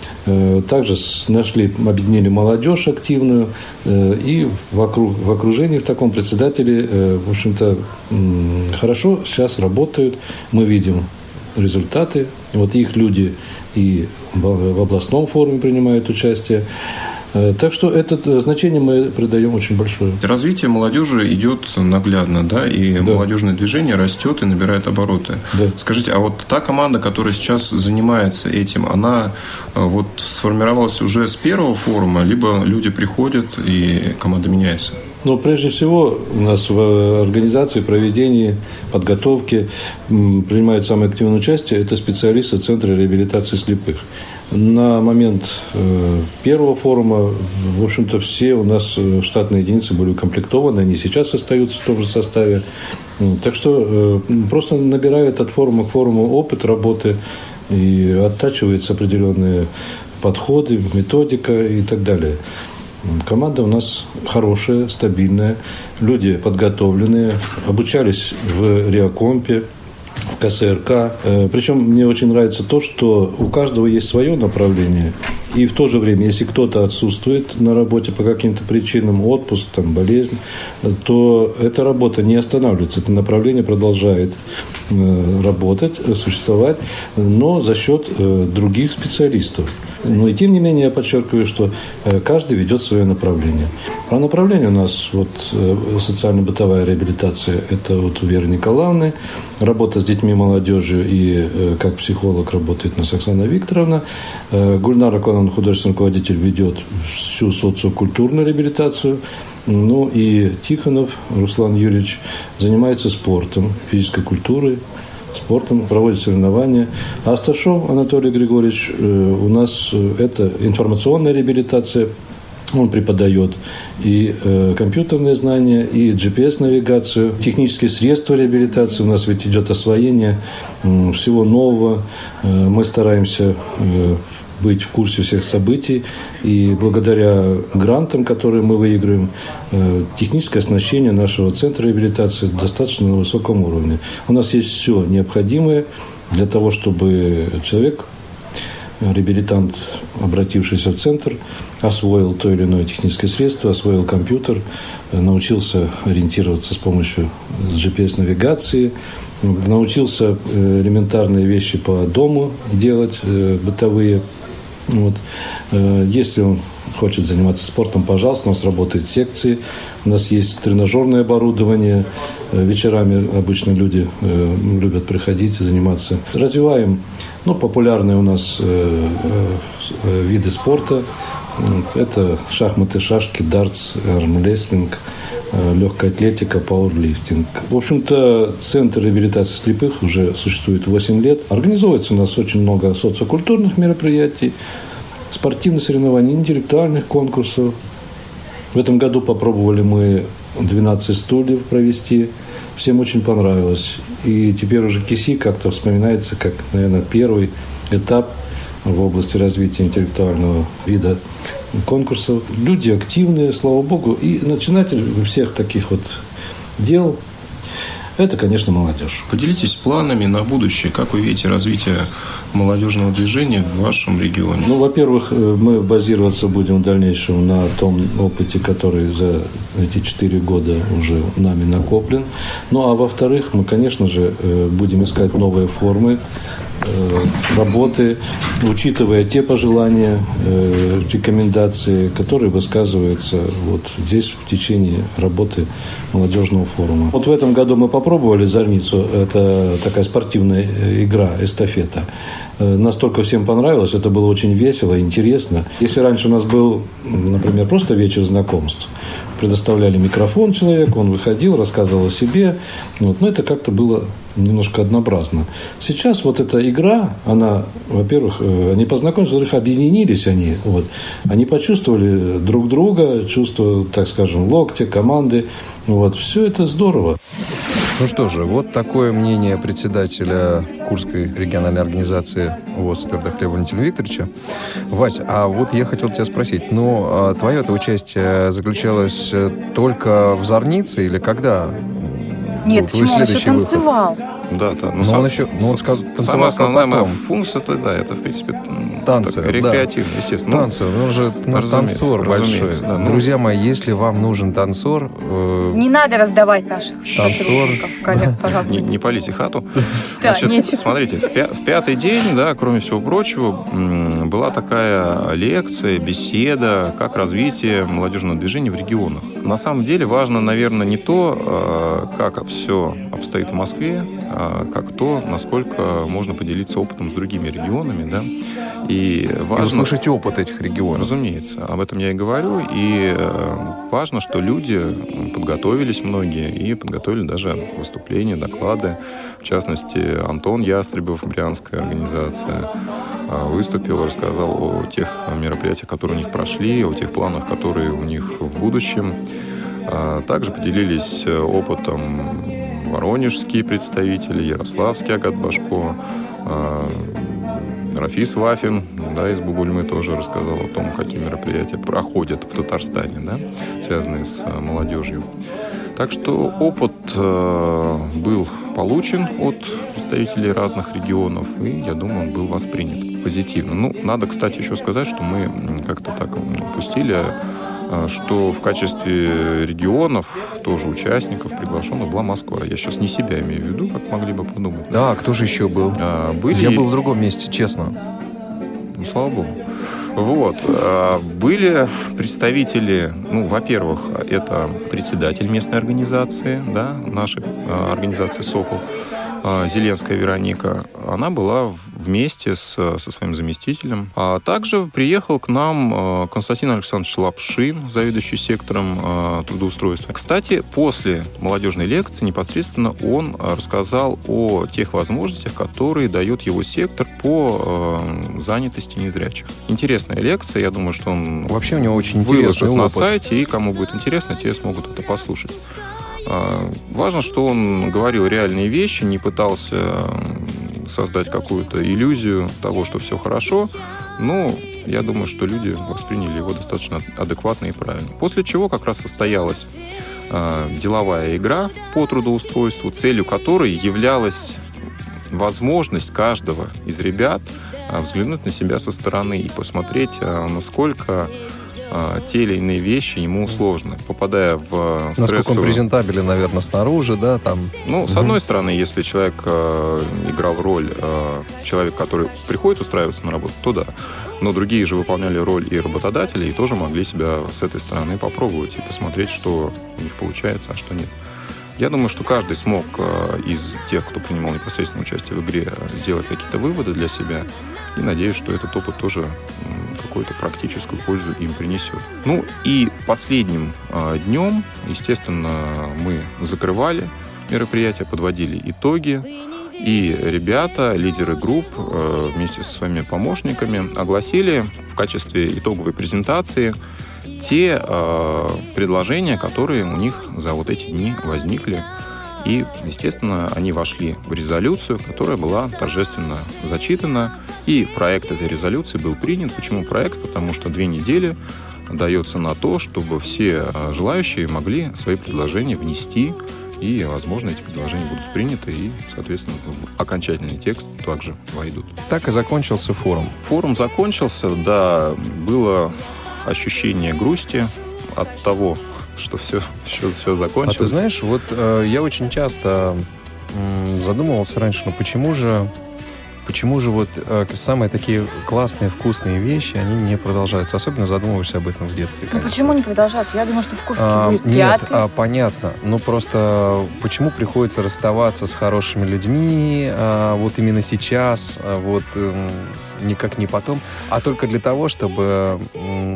также нашли, объединили молодежь активную, э, и вокруг, в окружении в таком председатели, э, в общем-то, хорошо сейчас работают. Мы видим результаты. Вот их люди и в областном форуме принимают участие. Э, так что это э, значение мы придаем очень большое. Развитие молодежи идет наглядно, да, и да. молодежное движение растет и набирает обороты. Да. Скажите, а вот та команда, которая сейчас занимается этим, она э, вот сформировалась уже с первого форума, либо люди приходят и команда меняется? Но прежде всего у нас в организации, проведении, подготовке принимают самое активное участие это специалисты Центра реабилитации слепых. На момент э, первого форума, в общем-то, все у нас э, штатные единицы были укомплектованы, они сейчас остаются в том же составе. Так что э, просто набирают от форума к форуму опыт работы и оттачиваются определенные подходы, методика и так далее. Команда у нас хорошая, стабильная, люди подготовленные, обучались в Реакомпе, КСРК. Э, Причем мне очень нравится то, что у каждого есть свое направление. И в то же время, если кто-то отсутствует на работе по каким-то причинам, отпуск, там, болезнь, то эта работа не останавливается. Это направление продолжает э, работать, существовать, но за счет э, других специалистов. Но и тем не менее я подчеркиваю, что э, каждый ведет свое направление. Про направление у нас вот э, социально-бытовая реабилитация – это вот у Веры Николаевны, работа с детьми и молодежью и э, как психолог работает нас Оксана Викторовна. Гульнара Коновна, художественный руководитель, ведет всю социокультурную реабилитацию. Ну и Тихонов Руслан Юрьевич занимается спортом, физической культурой, спортом, проводит соревнования. А Асташов Анатолий Григорьевич э, у нас э, это информационная реабилитация, он преподает и э, компьютерные знания, и GPS-навигацию, технические средства реабилитации. У нас ведь идет освоение э, всего нового. Э, мы стараемся э, быть в курсе всех событий. И благодаря грантам, которые мы выигрываем, э, техническое оснащение нашего центра реабилитации достаточно на высоком уровне. У нас есть все необходимое для того, чтобы человек реабилитант, обратившийся в центр, освоил то или иное техническое средство, освоил компьютер, э, научился ориентироваться с помощью GPS-навигации, научился э, элементарные вещи по дому делать, бытовые, вот. Э, если он хочет заниматься спортом, пожалуйста, у нас работают секции, у нас есть тренажерное оборудование, э, вечерами обычно люди э, любят приходить и заниматься. Развиваем ну, популярные у нас виды спорта. Это шахматы, шашки, дартс, армрестлинг, легкая атлетика, пауэрлифтинг. В общем-то, Центр реабилитации слепых уже существует 8 лет. Организовывается у нас очень много социокультурных мероприятий. спортивных соревнований, интеллектуальных конкурсов. В этом году попробовали мы 12 стульев провести. Всем очень понравилось. И теперь уже КИСИ как-то вспоминается как, наверное, первый этап в области развития интеллектуального вида конкурсов. Люди активные, слава богу. И начинатель всех таких вот дел это, конечно, молодежь. Поделитесь планами на будущее. Как вы видите развитие молодежного движения в вашем регионе? Ну, во-первых, э, мы базироваться будем в дальнейшем на том опыте, который за эти четыре года уже нами накоплен. Ну, а во-вторых, мы, конечно же, э, будем искать новые формы работы, учитывая те пожелания, э, рекомендации, которые высказываются вот здесь в течение работы молодежного форума. Вот в этом году мы попробовали «Зорницу». Это такая спортивная э, игра, эстафета. Настолько всем понравилось, это было очень весело, интересно. Если раньше у нас был, например, просто вечер знакомств, предоставляли микрофон человеку, он выходил, рассказывал о себе. Вот. Но это как-то было немножко однообразно. Сейчас вот эта игра, она, во-первых, э, они познакомились, во-вторых, объединились они. Вот. Они почувствовали друг друга, чувство, так скажем, локти, команды. Вот. Все это здорово. Ну что же, вот такое мнение председателя Курской региональной организации ВОЗ Твердохлеба Валентина Викторовича. Вась, а вот я хотел тебя спросить, ну, а твое это участие заключалось э, только в Зорнице или когда? Нет, почему? Он еще танцевал. Выход? Да, да. Ну, но он еще, ну, он сказал, Самая основная моя функция, это, да, это, в принципе, танцы, так, рекреативно, да. естественно. Танцы, он же у нас танцор большой. Да, ну... Друзья мои, если вам нужен танцор... Э... Не надо раздавать наших танцор. коллег. Не, не полите хату. Да, смотрите, в, пя- в пятый день, да, кроме всего прочего, была такая лекция, беседа, как развитие молодежного движения в регионах. На самом деле важно, наверное, не то, э, как все обстоит в Москве, а как то, насколько можно поделиться опытом с другими регионами, да. И важно... И услышать опыт этих регионов. Разумеется, об этом я и говорю. И э, важно, что люди подготовились многие и подготовили даже выступления, доклады. В частности, Антон Ястребов, Брянская организация, э, выступил, рассказал о тех мероприятиях, которые у них прошли, о тех планах, которые у них в будущем. Э, также поделились опытом воронежские представители, Ярославский Агат Башко, а, Рафис Вафин да, из Бугульмы тоже рассказал о том, какие мероприятия проходят в Татарстане, да, связанные с а, молодежью. Так что опыт э, был получен от представителей разных регионов, и, я думаю, он был воспринят позитивно. Ну, надо, кстати, еще сказать, что мы как-то так упустили что в качестве регионов, тоже участников, приглашена была Москва. Я сейчас не себя имею в виду, как могли бы подумать. Да, кто же еще был? А, были... Я был в другом месте, честно. Ну, слава богу. Вот. А, были представители, ну, во-первых, это председатель местной организации, да, нашей а, организации «Сокол», Зеленская Вероника, она была вместе с, со своим заместителем. А также приехал к нам э, Константин Александрович Лапшин, заведующий сектором э, трудоустройства. Кстати, после молодежной лекции непосредственно он рассказал о тех возможностях, которые дает его сектор по занятости незрячих. Интересная лекция, я думаю, что он вообще у него очень выложит на опыт. сайте, и кому будет интересно, те смогут это послушать. Важно, что он говорил реальные вещи, не пытался создать какую-то иллюзию того, что все хорошо. Ну, я думаю, что люди восприняли его достаточно адекватно и правильно. После чего как раз состоялась э, деловая игра по трудоустройству, целью которой являлась возможность каждого из ребят э, взглянуть на себя со стороны и посмотреть, насколько а, те или иные вещи ему сложно, попадая в стрессовую... Насколько он презентабелен, наверное, снаружи, да, там... Ну, с одной стороны, если человек э, играл роль э, человека, который приходит устраиваться на работу, то да. Но другие же выполняли роль и работодателей, и тоже могли себя с этой стороны попробовать и посмотреть, что у них получается, а что нет. Я думаю, что каждый смог э, из тех, кто принимал непосредственное участие в игре, сделать какие-то выводы для себя. И надеюсь, что этот опыт тоже какую-то практическую пользу им принесет. Ну и последним э, днем, естественно, мы закрывали мероприятие, подводили итоги. И ребята, лидеры групп, э, вместе со своими помощниками огласили в качестве итоговой презентации те э, предложения, которые у них за вот эти дни возникли. И, естественно, они вошли в резолюцию, которая была торжественно зачитана. И проект этой резолюции был принят. Почему проект? Потому что две недели дается на то, чтобы все э, желающие могли свои предложения внести и, возможно, эти предложения будут приняты, и, соответственно, в окончательный текст также войдут. Так и закончился форум. Форум закончился, да, было ощущение грусти от того, что все, все, все закончилось. А ты знаешь, вот э, я очень часто э, задумывался раньше, ну почему же почему же вот э, самые такие классные, вкусные вещи, они не продолжаются? Особенно задумываешься об этом в детстве. Ну почему не продолжаться? Я думаю, что в Курске А, будет нет, пятый. а, понятно. Ну просто почему приходится расставаться с хорошими людьми а, вот именно сейчас, а, вот эм, никак не потом, а только для того, чтобы,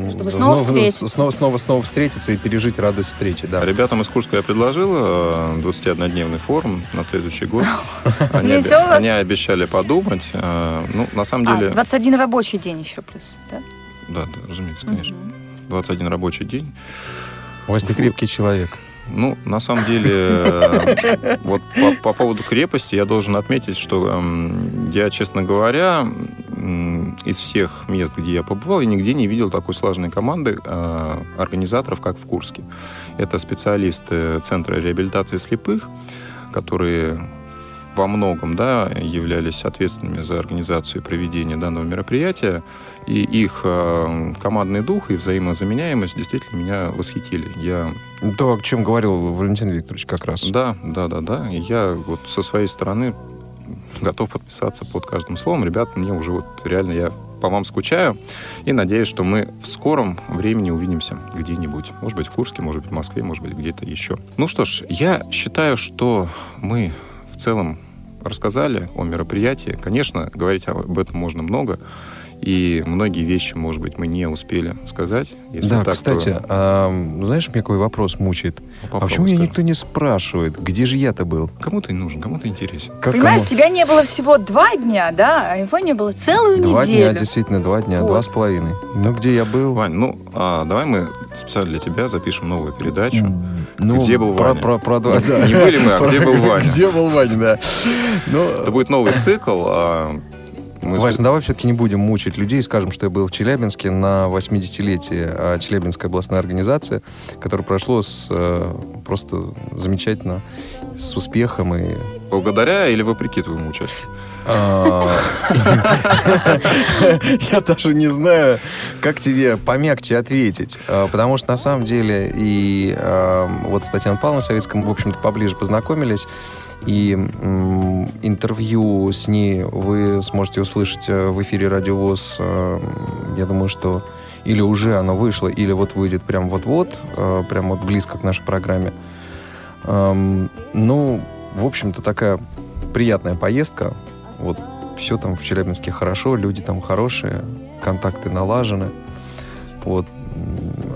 Чтобы снова вновь- встретиться. снова, снова, снова встретиться и пережить радость встречи, да. Ребятам из Курска я предложил э, 21-дневный форум на следующий год. Они, у вас. они обещали подумать. э, Ну, на самом деле... А, 21 рабочий день еще плюс, да? Да, да, разумеется, конечно. 21 рабочий день. Вась, ты крепкий человек. Ну, на самом деле, э, вот по, по поводу крепости я должен отметить, что эм, я, честно говоря, из всех мест, где я побывал, я нигде не видел такой слаженной команды э, организаторов, как в Курске. Это специалисты Центра реабилитации слепых, которые во многом да, являлись ответственными за организацию и проведение данного мероприятия. И их э, командный дух и взаимозаменяемость действительно меня восхитили. Я То, о чем говорил Валентин Викторович как раз. да, да, да, да. Я вот со своей стороны готов подписаться под каждым словом. Ребята, мне уже вот реально я по вам скучаю и надеюсь, что мы в скором времени увидимся где-нибудь. Может быть, в Курске, может быть, в Москве, может быть, где-то еще. Ну что ж, я считаю, что мы в целом рассказали о мероприятии. Конечно, говорить об этом можно много. И многие вещи, может быть, мы не успели сказать. Если да, так, то- кстати, а, знаешь, меня какой вопрос мучает? а попробуй почему меня никто не спрашивает, где же я-то был? Кому ты нужен, кому ты интересен? Как Понимаешь, кому? тебя не было всего два дня, да, а его не было целую Два неделю. дня, действительно, два дня, Вот. два с половиной. Ну, где я был? Вань, ну, а, давай мы специально для тебя запишем новую передачу. Ну, где был про- Ваня? про- про два- Не- да. Не были мы, а Про- где был Ваня? Где был Ваня, да. Ну, Это будет новый цикл. Мы Вась, давай все-таки не будем мучить людей, скажем, что я был в Челябинске на 80-летие а, Челябинской областной организации, которое прошло с, э, просто замечательно, с успехом и Благодаря или вопреки твоему участию? А, Я даже не знаю, как тебе помягче ответить. А, Потому что на самом деле и а, вот с Татьяной Павловной Советском, в общем-то, поближе познакомились. И интервью с ней вы сможете услышать э, в эфире Радио ВОЗ. Э, Я думаю, что или уже оно вышло, или вот выйдет прям вот-вот, э, прям вот близко к нашей программе. Ну, в общем-то, такая приятная поездка. Вот все там в Челябинске хорошо, люди там хорошие, контакты налажены. Вот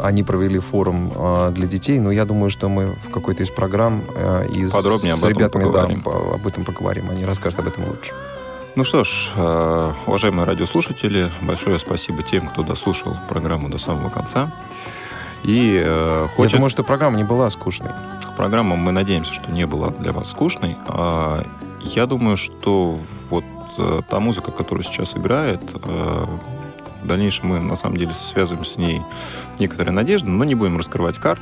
они провели форум а, для детей, но я думаю, что мы в какой-то из программ а, и с- Подробнее об с ребятами да, поговорим. по- об этом поговорим. Они расскажут об этом лучше. Ну что ж, э, уважаемые радиослушатели, большое спасибо тем, кто дослушал программу до самого конца. И э, Я хочет... думаю, что программа не была скучной. Программа, мы надеемся, что не была для вас скучной. А, Я думаю, что э, та музыка, которая сейчас играет, э, в дальнейшем мы на самом деле связываем с ней некоторые надежды, но не будем раскрывать карт.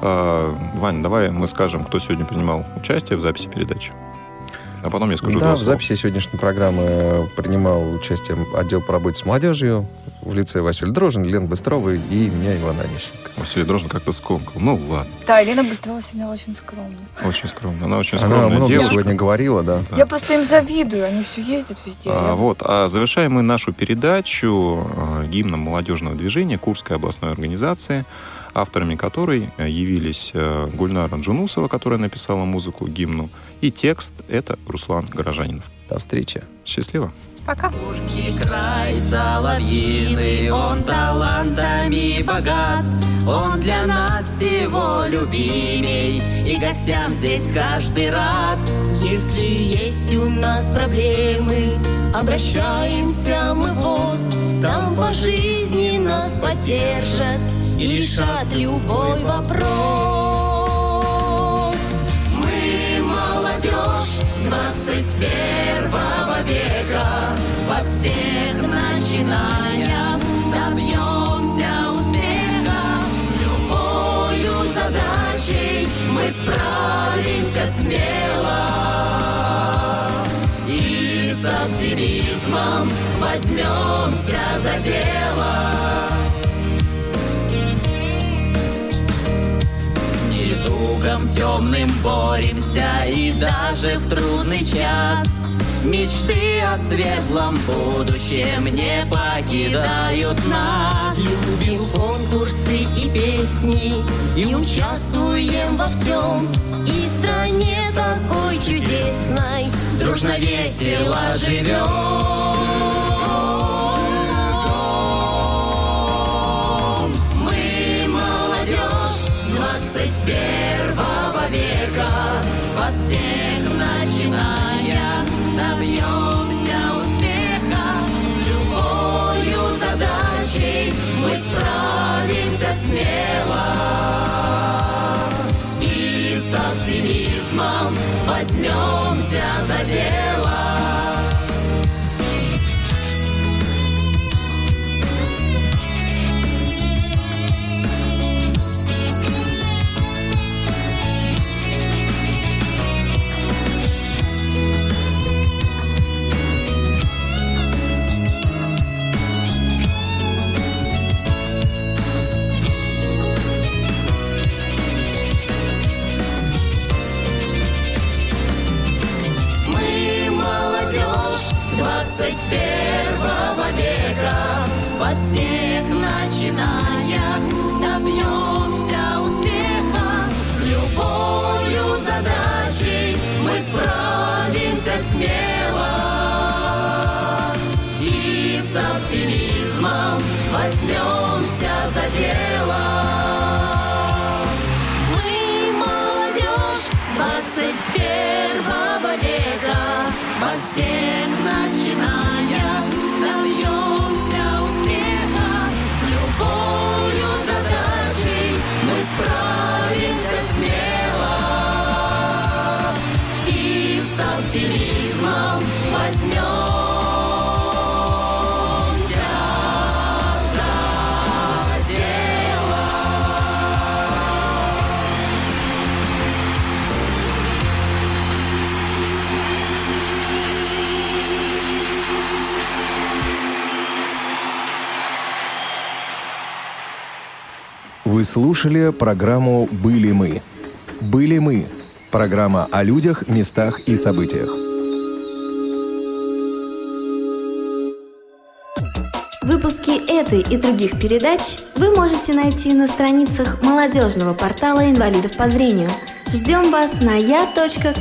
А, Вань, давай мы скажем, кто сегодня принимал участие в записи передачи. А потом я скажу да, в слова. записи сегодняшней программы принимал участие отдел по работе с молодежью в лице Василий Дрожин, Лен Быстрова и меня, Иван Онищенко. Василий Дрожин как-то скомкал. Ну, ладно. Да, Елена Быстрова сегодня очень скромная. Очень скромно. Она очень Она скромная много девушка. сегодня говорила, да. Я просто им завидую, они все ездят везде. А, Я- вот, а завершаем мы нашу передачу э, гимном молодежного движения Курской областной организации, авторами которой э, явились э, Гульнара Джунусова, которая написала музыку гимну, и текст — это Руслан Горожанинов. До встречи. Счастливо. Пока. край соловьиный, он талантами богат, он для нас всего любимей, и гостям здесь каждый рад. Если есть у нас проблемы, обращаемся мы в ВОЗ, там по жизни нас поддержат и решат любой вопрос. Мы молодежь 21 века, во всех начинаниях добьемся успеха. С любой задачей мы справимся смело и с оптимизмом возьмемся за дело. Недугом темным боремся И даже в трудный час Мечты о светлом будущем не покидают нас. Любим конкурсы и песни И участвуем во всем. И в стране такой чудесной Дружно весело живем. Мы молодежь 21 века Во всех начинаниях добьемся успеха С любой задачей. Мы справимся смело. И с оптимизмом возьмемся за дело слушали программу «Были мы». «Были мы» – программа о людях, местах и событиях. Выпуски этой и других передач вы можете найти на страницах молодежного портала инвалидов по зрению. Ждем вас на я.ксрк.ру.